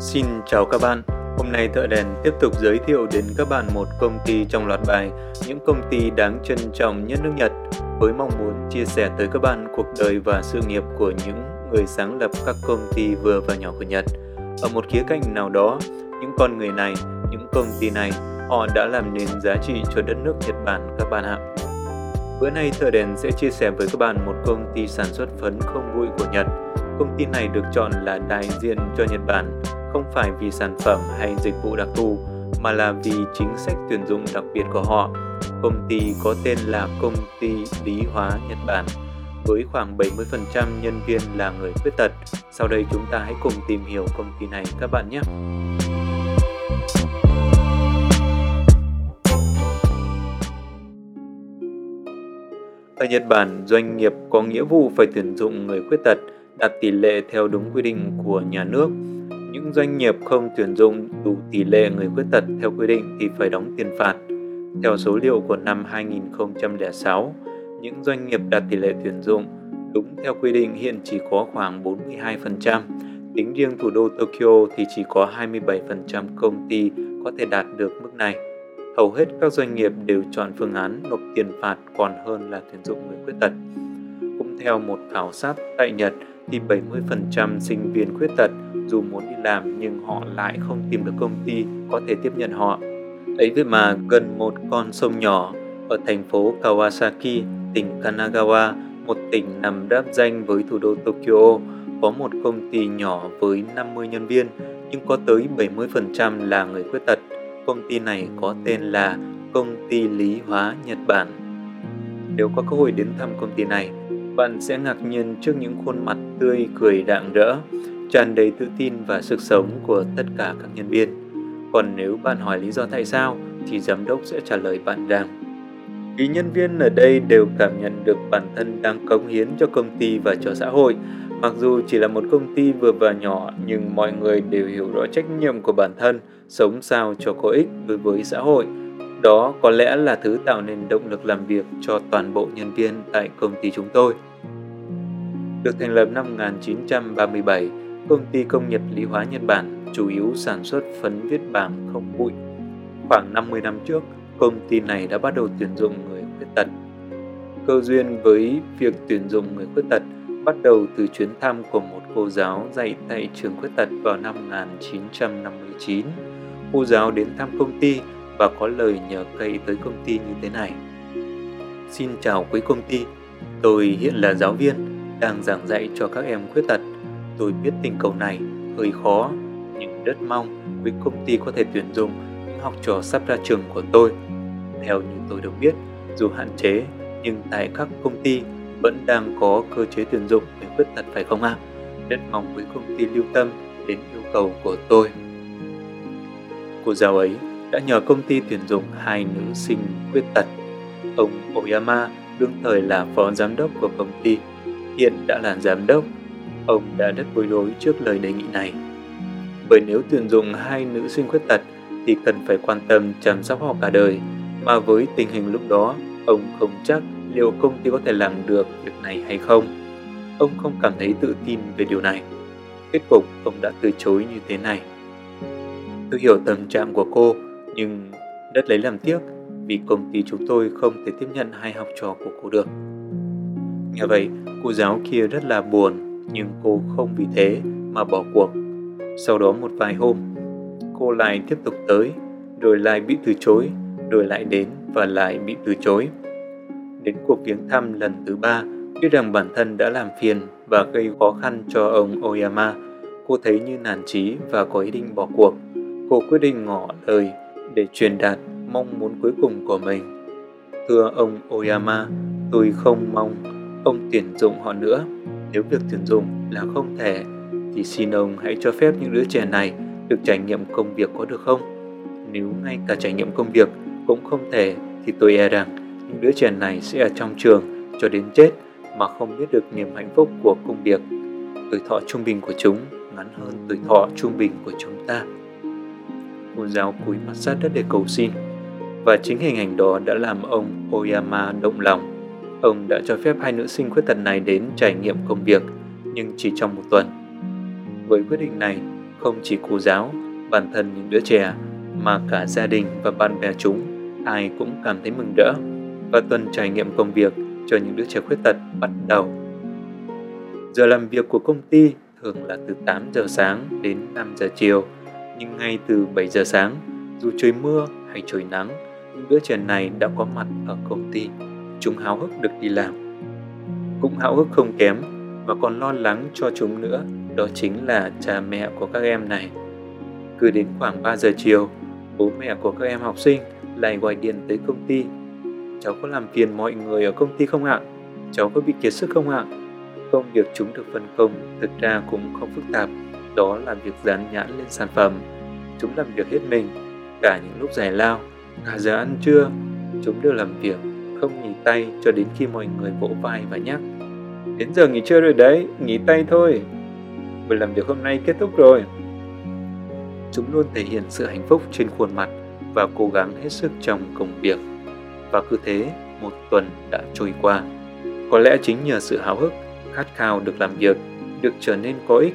Xin chào các bạn. Hôm nay Thợ Đèn tiếp tục giới thiệu đến các bạn một công ty trong loạt bài những công ty đáng trân trọng nhất nước Nhật với mong muốn chia sẻ tới các bạn cuộc đời và sự nghiệp của những người sáng lập các công ty vừa và nhỏ của Nhật. Ở một khía cạnh nào đó, những con người này, những công ty này, họ đã làm nên giá trị cho đất nước Nhật Bản các bạn ạ. Bữa nay Thợ Đèn sẽ chia sẻ với các bạn một công ty sản xuất phấn không bụi của Nhật. Công ty này được chọn là đại diện cho Nhật Bản, không phải vì sản phẩm hay dịch vụ đặc thù, mà là vì chính sách tuyển dụng đặc biệt của họ. Công ty có tên là Công ty Lý Hóa Nhật Bản, với khoảng 70% nhân viên là người khuyết tật. Sau đây chúng ta hãy cùng tìm hiểu công ty này các bạn nhé. Ở Nhật Bản, doanh nghiệp có nghĩa vụ phải tuyển dụng người khuyết tật đạt tỷ lệ theo đúng quy định của nhà nước những doanh nghiệp không tuyển dụng đủ tỷ lệ người khuyết tật theo quy định thì phải đóng tiền phạt. Theo số liệu của năm 2006, những doanh nghiệp đạt tỷ lệ tuyển dụng đúng theo quy định hiện chỉ có khoảng 42%. Tính riêng thủ đô Tokyo thì chỉ có 27% công ty có thể đạt được mức này. Hầu hết các doanh nghiệp đều chọn phương án nộp tiền phạt còn hơn là tuyển dụng người khuyết tật. Cũng theo một khảo sát tại Nhật thì 70% sinh viên khuyết tật dù muốn đi làm nhưng họ lại không tìm được công ty có thể tiếp nhận họ. Ấy vậy mà gần một con sông nhỏ ở thành phố Kawasaki, tỉnh Kanagawa, một tỉnh nằm đáp danh với thủ đô Tokyo, có một công ty nhỏ với 50 nhân viên nhưng có tới 70% là người khuyết tật. Công ty này có tên là Công ty Lý Hóa Nhật Bản. Nếu có cơ hội đến thăm công ty này, bạn sẽ ngạc nhiên trước những khuôn mặt tươi cười rạng rỡ, tràn đầy tự tin và sức sống của tất cả các nhân viên. Còn nếu bạn hỏi lý do tại sao, thì giám đốc sẽ trả lời bạn rằng vì nhân viên ở đây đều cảm nhận được bản thân đang cống hiến cho công ty và cho xã hội. Mặc dù chỉ là một công ty vừa và nhỏ, nhưng mọi người đều hiểu rõ trách nhiệm của bản thân, sống sao cho có ích đối với xã hội. Đó có lẽ là thứ tạo nên động lực làm việc cho toàn bộ nhân viên tại công ty chúng tôi. Được thành lập năm 1937, công ty công nghiệp lý hóa Nhật Bản chủ yếu sản xuất phấn viết bảng không bụi. Khoảng 50 năm trước, công ty này đã bắt đầu tuyển dụng người khuyết tật. Cơ duyên với việc tuyển dụng người khuyết tật bắt đầu từ chuyến thăm của một cô giáo dạy tại trường khuyết tật vào năm 1959. Cô giáo đến thăm công ty và có lời nhờ cậy tới công ty như thế này. Xin chào quý công ty, tôi hiện là giáo viên, đang giảng dạy cho các em khuyết tật Tôi biết tình cầu này hơi khó, nhưng rất mong quý công ty có thể tuyển dụng những học trò sắp ra trường của tôi. Theo như tôi được biết, dù hạn chế, nhưng tại các công ty vẫn đang có cơ chế tuyển dụng người khuyết tật phải không ạ? À? Rất mong quý công ty lưu tâm đến yêu cầu của tôi. Cô giáo ấy đã nhờ công ty tuyển dụng hai nữ sinh khuyết tật. Ông Oyama đương thời là phó giám đốc của công ty, hiện đã là giám đốc Ông đã rất bối rối trước lời đề nghị này. Bởi nếu tuyển dụng hai nữ sinh khuyết tật thì cần phải quan tâm chăm sóc họ cả đời, mà với tình hình lúc đó, ông không chắc liệu công ty có thể làm được việc này hay không. Ông không cảm thấy tự tin về điều này. Kết cục ông đã từ chối như thế này. Tôi hiểu tâm trạng của cô, nhưng rất lấy làm tiếc vì công ty chúng tôi không thể tiếp nhận hai học trò của cô được. Nghe vậy, cô giáo kia rất là buồn nhưng cô không vì thế mà bỏ cuộc. Sau đó một vài hôm, cô lại tiếp tục tới, rồi lại bị từ chối, rồi lại đến và lại bị từ chối. Đến cuộc viếng thăm lần thứ ba, biết rằng bản thân đã làm phiền và gây khó khăn cho ông Oyama, cô thấy như nản chí và có ý định bỏ cuộc. Cô quyết định ngỏ lời để truyền đạt mong muốn cuối cùng của mình. Thưa ông Oyama, tôi không mong ông tuyển dụng họ nữa nếu việc tuyển dụng là không thể, thì xin ông hãy cho phép những đứa trẻ này được trải nghiệm công việc có được không? Nếu ngay cả trải nghiệm công việc cũng không thể, thì tôi e rằng những đứa trẻ này sẽ ở trong trường cho đến chết mà không biết được niềm hạnh phúc của công việc. Tuổi thọ trung bình của chúng ngắn hơn tuổi thọ trung bình của chúng ta. Cô giáo cúi mặt sát đất để cầu xin, và chính hình ảnh đó đã làm ông Oyama động lòng. ông đã cho phép hai nữ sinh khuyết tật này đến trải nghiệm công việc, nhưng chỉ trong một tuần. Với quyết định này, không chỉ cô giáo, bản thân những đứa trẻ, mà cả gia đình và bạn bè chúng, ai cũng cảm thấy mừng rỡ. Và tuần trải nghiệm công việc cho những đứa trẻ khuyết tật bắt đầu. Giờ làm việc của công ty thường là từ 8 giờ sáng đến 5 giờ chiều, nhưng ngay từ 7 giờ sáng, dù trời mưa hay trời nắng, những đứa trẻ này đã có mặt ở công ty. Chúng háo hức được đi làm. Cũng háo hức không kém và còn lo lắng cho chúng nữa, đó chính là cha mẹ của các em này. Cứ đến khoảng 3 giờ chiều, bố mẹ của các em học sinh lại gọi điện tới công ty. Cháu có làm phiền mọi người ở công ty không ạ? Cháu có bị kiệt sức không ạ? Công việc chúng được phân công thực ra cũng không phức tạp, đó là việc dán nhãn lên sản phẩm. Chúng làm việc hết mình, cả những lúc giải lao, cả giờ ăn trưa, chúng đều làm việc, không nghỉ tay cho đến khi mọi người vỗ vai và nhắc. Đến giờ nghỉ trưa rồi đấy, nghỉ tay thôi. Buổi làm việc hôm nay kết thúc rồi. Chúng luôn thể hiện sự hạnh phúc trên khuôn mặt và cố gắng hết sức trong công việc. Và cứ thế, một tuần đã trôi qua. Có lẽ chính nhờ sự háo hức khát khao được làm việc, được trở nên có ích,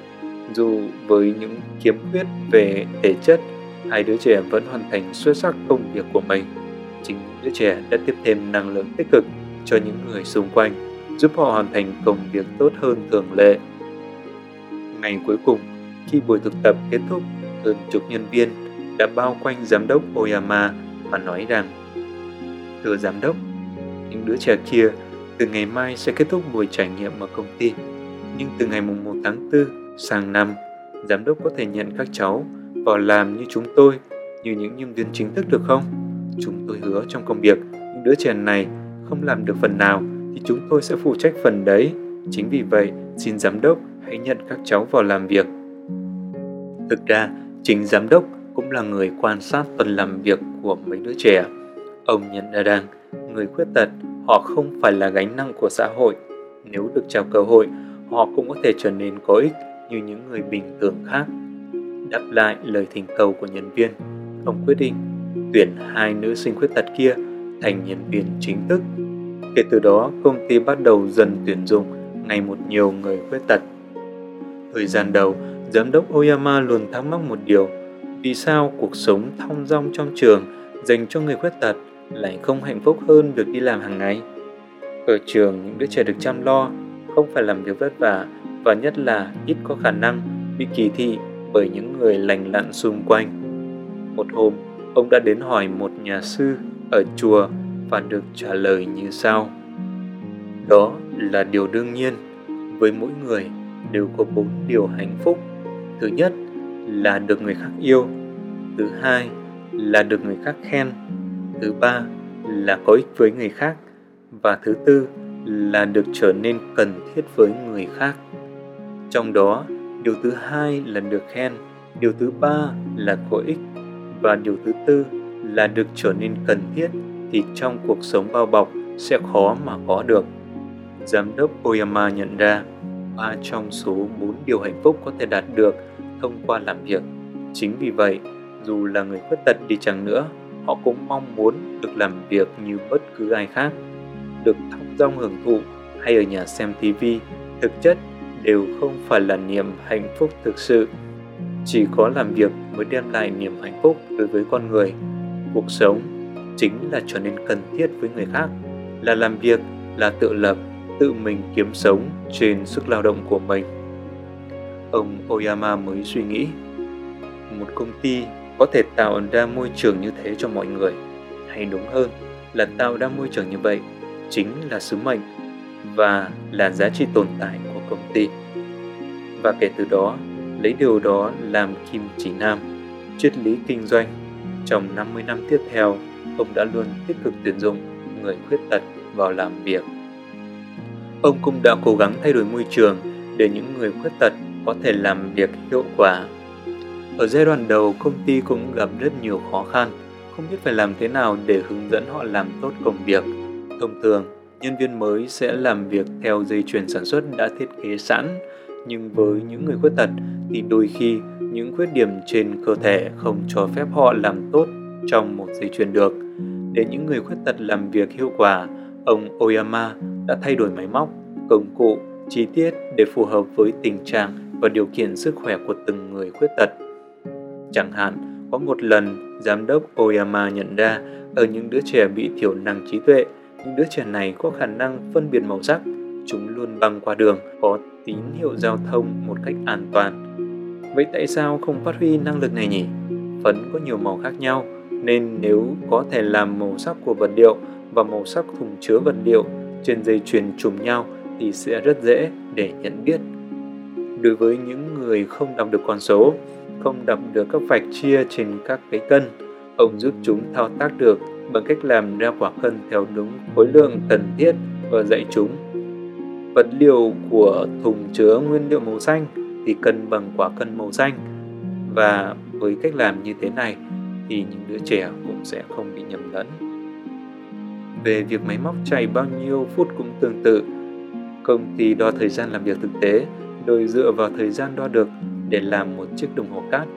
dù với những khiếm khuyết về thể chất, hai đứa trẻ vẫn hoàn thành xuất sắc công việc của mình. Chính những đứa trẻ đã tiếp thêm năng lượng tích cực cho những người xung quanh, giúp họ hoàn thành công việc tốt hơn thường lệ. Ngày cuối cùng, khi buổi thực tập kết thúc, hơn chục nhân viên đã bao quanh giám đốc Oyama và nói rằng Thưa giám đốc, những đứa trẻ kia từ ngày mai sẽ kết thúc buổi trải nghiệm ở công ty. Nhưng từ ngày mùng 1 tháng 4 sang năm, giám đốc có thể nhận các cháu vào làm như chúng tôi, như những nhân viên chính thức được không? Chúng tôi hứa trong công việc, những đứa trẻ này không làm được phần nào thì chúng tôi sẽ phụ trách phần đấy. Chính vì vậy, xin giám đốc hãy nhận các cháu vào làm việc. Thực ra, chính giám đốc cũng là người quan sát phần làm việc của mấy đứa trẻ. Ông nhận ra rằng người khuyết tật họ không phải là gánh nặng của xã hội. Nếu được trao cơ hội, họ cũng có thể trở nên có ích như những người bình thường khác. Đáp lại lời thỉnh cầu của nhân viên, ông quyết định tuyển hai nữ sinh khuyết tật kia thành nhân viên chính thức. Kể từ đó, công ty bắt đầu dần tuyển dụng ngày một nhiều người khuyết tật. Thời gian đầu, giám đốc Oyama luôn thắc mắc một điều, vì sao cuộc sống thong dong trong trường dành cho người khuyết tật lại không hạnh phúc hơn được đi làm hàng ngày. Ở trường, những đứa trẻ được chăm lo, không phải làm việc vất vả và nhất là ít có khả năng bị kỳ thị bởi những người lành lặn xung quanh. Một hôm, ông đã đến hỏi một nhà sư ở chùa và được trả lời như sau. Đó là điều đương nhiên, với mỗi người đều có bốn điều hạnh phúc. Thứ nhất là được người khác yêu. Thứ hai là được người khác khen thứ ba là có ích với người khác. Và thứ tư là được trở nên cần thiết với người khác. Trong đó, điều thứ hai là được khen, điều thứ ba là có ích, và điều thứ tư là được trở nên cần thiết thì trong cuộc sống bao bọc sẽ khó mà có được. Giám đốc oyama nhận ra, ba trong số bốn điều hạnh phúc có thể đạt được thông qua làm việc. Chính vì vậy, dù là người khuyết tật đi chăng nữa họ cũng mong muốn được làm việc như bất cứ ai khác, được thong dong hưởng thụ hay ở nhà xem TV, thực chất đều không phải là niềm hạnh phúc thực sự. Chỉ có làm việc mới đem lại niềm hạnh phúc đối với con người. Cuộc sống chính là trở nên cần thiết với người khác, là làm việc, là tự lập, tự mình kiếm sống trên sức lao động của mình. Ông Oyama mới suy nghĩ, một công ty có thể tạo ra môi trường như thế cho mọi người. Hay đúng hơn là tạo ra môi trường như vậy chính là sứ mệnh và là giá trị tồn tại của công ty. Và kể từ đó, lấy điều đó làm kim chỉ nam, triết lý kinh doanh. Trong 50 năm tiếp theo, ông đã luôn tích cực tuyển dụng người khuyết tật vào làm việc. Ông cũng đã cố gắng thay đổi môi trường để những người khuyết tật có thể làm việc hiệu quả ở giai đoạn đầu, công ty cũng gặp rất nhiều khó khăn, không biết phải làm thế nào để hướng dẫn họ làm tốt công việc. Thông thường, nhân viên mới sẽ làm việc theo dây chuyền sản xuất đã thiết kế sẵn, nhưng với những người khuyết tật thì đôi khi những khuyết điểm trên cơ thể không cho phép họ làm tốt trong một dây chuyền được. Để những người khuyết tật làm việc hiệu quả, ông Oyama đã thay đổi máy móc, công cụ, chi tiết để phù hợp với tình trạng và điều kiện sức khỏe của từng người khuyết tật. Chẳng hạn, có một lần, giám đốc Oyama nhận ra ở những đứa trẻ bị thiểu năng trí tuệ, những đứa trẻ này có khả năng phân biệt màu sắc, chúng luôn băng qua đường, có tín hiệu giao thông một cách an toàn. Vậy tại sao không phát huy năng lực này nhỉ? Phấn có nhiều màu khác nhau, nên nếu có thể làm màu sắc của vật liệu và màu sắc thùng chứa vật liệu trên dây chuyền trùng nhau thì sẽ rất dễ để nhận biết. Đối với những người không đọc được con số, không đọc được các vạch chia trên các cái cân, ông giúp chúng thao tác được bằng cách làm ra quả cân theo đúng khối lượng cần thiết và dạy chúng. Vật liệu của thùng chứa nguyên liệu màu xanh thì cân bằng quả cân màu xanh và với cách làm như thế này thì những đứa trẻ cũng sẽ không bị nhầm lẫn. Về việc máy móc chạy bao nhiêu phút cũng tương tự. Công ty đo thời gian làm việc thực tế, rồi dựa vào thời gian đo được để làm một chiếc đồng hồ cát.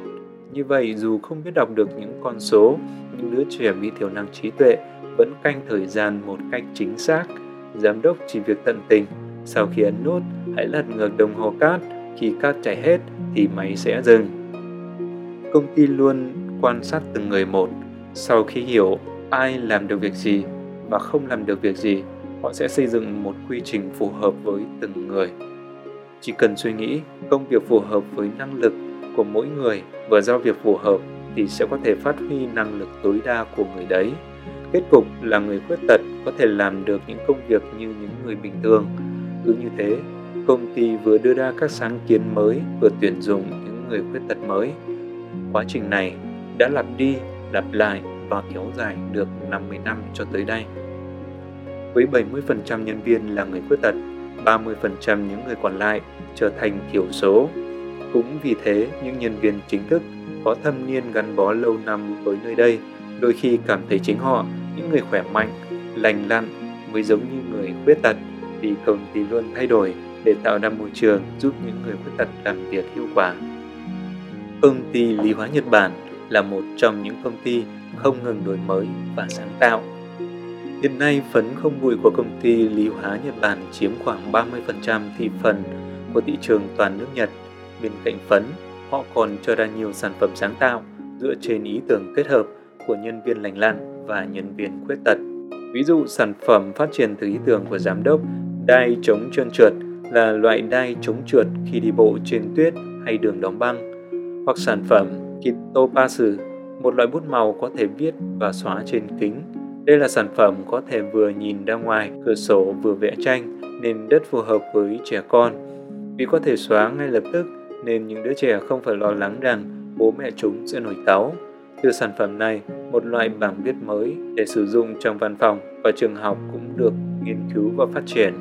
Như vậy, dù không biết đọc được những con số, những đứa trẻ bị thiểu năng trí tuệ vẫn canh thời gian một cách chính xác. Giám đốc chỉ việc tận tình. Sau khi ấn nút, hãy lật ngược đồng hồ cát. Khi cát chảy hết thì máy sẽ dừng. Công ty luôn quan sát từng người một. Sau khi hiểu ai làm được việc gì và không làm được việc gì, họ sẽ xây dựng một quy trình phù hợp với từng người. Chỉ cần suy nghĩ công việc phù hợp với năng lực của mỗi người và giao việc phù hợp thì sẽ có thể phát huy năng lực tối đa của người đấy. Kết cục là người khuyết tật có thể làm được những công việc như những người bình thường. Cứ như thế, công ty vừa đưa ra các sáng kiến mới vừa tuyển dụng những người khuyết tật mới. Quá trình này đã lặp đi, lặp lại và kéo dài được 50 năm cho tới đây. Với 70% nhân viên là người khuyết tật, 30% những người còn lại trở thành thiểu số. Cũng vì thế, những nhân viên chính thức có thâm niên gắn bó lâu năm với nơi đây đôi khi cảm thấy chính họ, những người khỏe mạnh, lành lặn mới giống như người khuyết tật vì công ty luôn thay đổi để tạo ra môi trường giúp những người khuyết tật làm việc hiệu quả. Công ty Lý hóa Nhật Bản là một trong những công ty không ngừng đổi mới và sáng tạo. Hiện nay, phấn không bụi của công ty Lý hóa Nhật Bản chiếm khoảng 30% thị phần của thị trường toàn nước Nhật. Bên cạnh phấn, họ còn cho ra nhiều sản phẩm sáng tạo dựa trên ý tưởng kết hợp của nhân viên lành lặn và nhân viên khuyết tật. Ví dụ sản phẩm phát triển từ ý tưởng của giám đốc đai chống trơn trượt là loại đai chống trượt khi đi bộ trên tuyết hay đường đóng băng, hoặc sản phẩm Kitopasu, một loại bút màu có thể viết và xóa trên kính. Đây là sản phẩm có thể vừa nhìn ra ngoài cửa sổ vừa vẽ tranh nên rất phù hợp với trẻ con. Vì có thể xóa ngay lập tức nên những đứa trẻ không phải lo lắng rằng bố mẹ chúng sẽ nổi cáu. Từ sản phẩm này, một loại bảng viết mới để sử dụng trong văn phòng và trường học cũng được nghiên cứu và phát triển.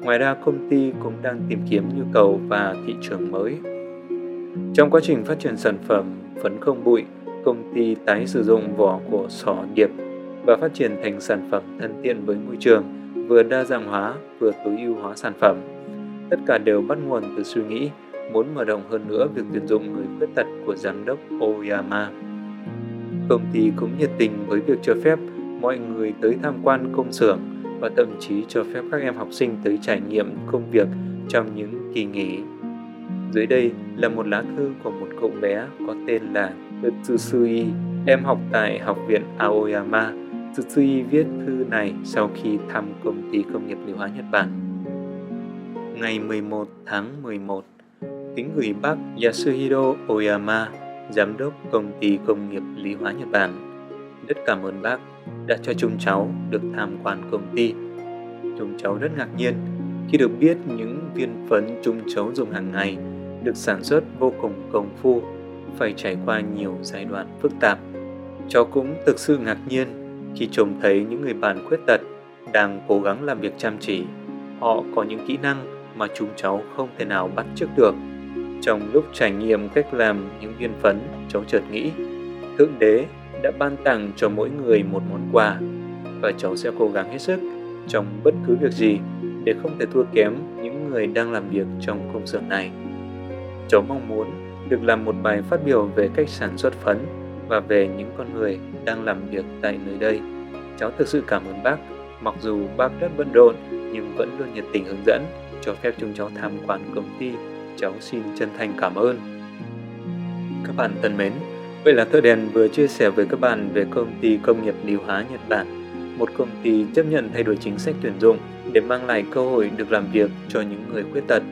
Ngoài ra, công ty cũng đang tìm kiếm nhu cầu và thị trường mới. Trong quá trình phát triển sản phẩm phấn không bụi, công ty tái sử dụng vỏ của sỏ điệp và phát triển thành sản phẩm thân thiện với môi trường, vừa đa dạng hóa vừa tối ưu hóa sản phẩm. Tất cả đều bắt nguồn từ suy nghĩ muốn mở rộng hơn nữa việc tuyển dụng người khuyết tật của giám đốc Oyama. Công ty cũng nhiệt tình với việc cho phép mọi người tới tham quan công xưởng và thậm chí cho phép các em học sinh tới trải nghiệm công việc trong những kỳ nghỉ. Dưới đây là một lá thư của một cậu bé có tên là Tetsusui, em học tại Học viện Aoyama. Tsutsui viết thư này sau khi thăm công ty công nghiệp lý hóa Nhật Bản. Ngày 11 tháng 11, kính gửi bác Yasuhiro Oyama, giám đốc công ty công nghiệp lý hóa Nhật Bản. Rất cảm ơn bác đã cho chúng cháu được tham quan công ty. Chúng cháu rất ngạc nhiên khi được biết những viên phấn chúng cháu dùng hàng ngày được sản xuất vô cùng công phu, phải trải qua nhiều giai đoạn phức tạp. Cháu cũng thực sự ngạc nhiên khi trông thấy những người bạn khuyết tật đang cố gắng làm việc chăm chỉ. Họ có những kỹ năng mà chúng cháu không thể nào bắt chước được. Trong lúc trải nghiệm cách làm những viên phấn, cháu chợt nghĩ, Thượng Đế đã ban tặng cho mỗi người một món quà và cháu sẽ cố gắng hết sức trong bất cứ việc gì để không thể thua kém những người đang làm việc trong công xưởng này. Cháu mong muốn được làm một bài phát biểu về cách sản xuất phấn và về những con người đang làm việc tại nơi đây. Cháu thực sự cảm ơn bác Mặc dù bác rất bận rộn nhưng vẫn luôn nhiệt tình hướng dẫn, cho phép chúng cháu tham quan công ty. Cháu xin chân thành cảm ơn. Các bạn thân mến, vậy là Thợ Đèn vừa chia sẻ với các bạn về công ty công nghiệp điều hóa Nhật Bản, một công ty chấp nhận thay đổi chính sách tuyển dụng để mang lại cơ hội được làm việc cho những người khuyết tật.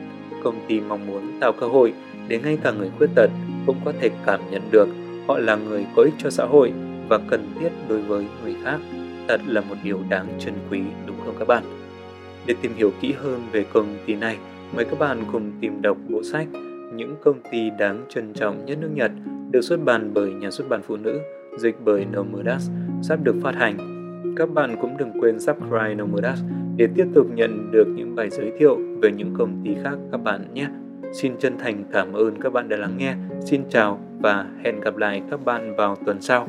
Công ty mong muốn tạo cơ hội để ngay cả người khuyết tật cũng có thể cảm nhận được họ là người có ích cho xã hội và cần thiết đối với người khác. Thật là một điều đáng trân quý đúng không các bạn? Để tìm hiểu kỹ hơn về công ty này, mời các bạn cùng tìm đọc bộ sách Những công ty đáng trân trọng nhất nước Nhật được xuất bản bởi nhà xuất bản phụ nữ, dịch bởi Nomodas, sắp được phát hành. Các bạn cũng đừng quên subscribe Nomodas để tiếp tục nhận được những bài giới thiệu về những công ty khác các bạn nhé. Xin chân thành cảm ơn các bạn đã lắng nghe. Xin chào và hẹn gặp lại các bạn vào tuần sau.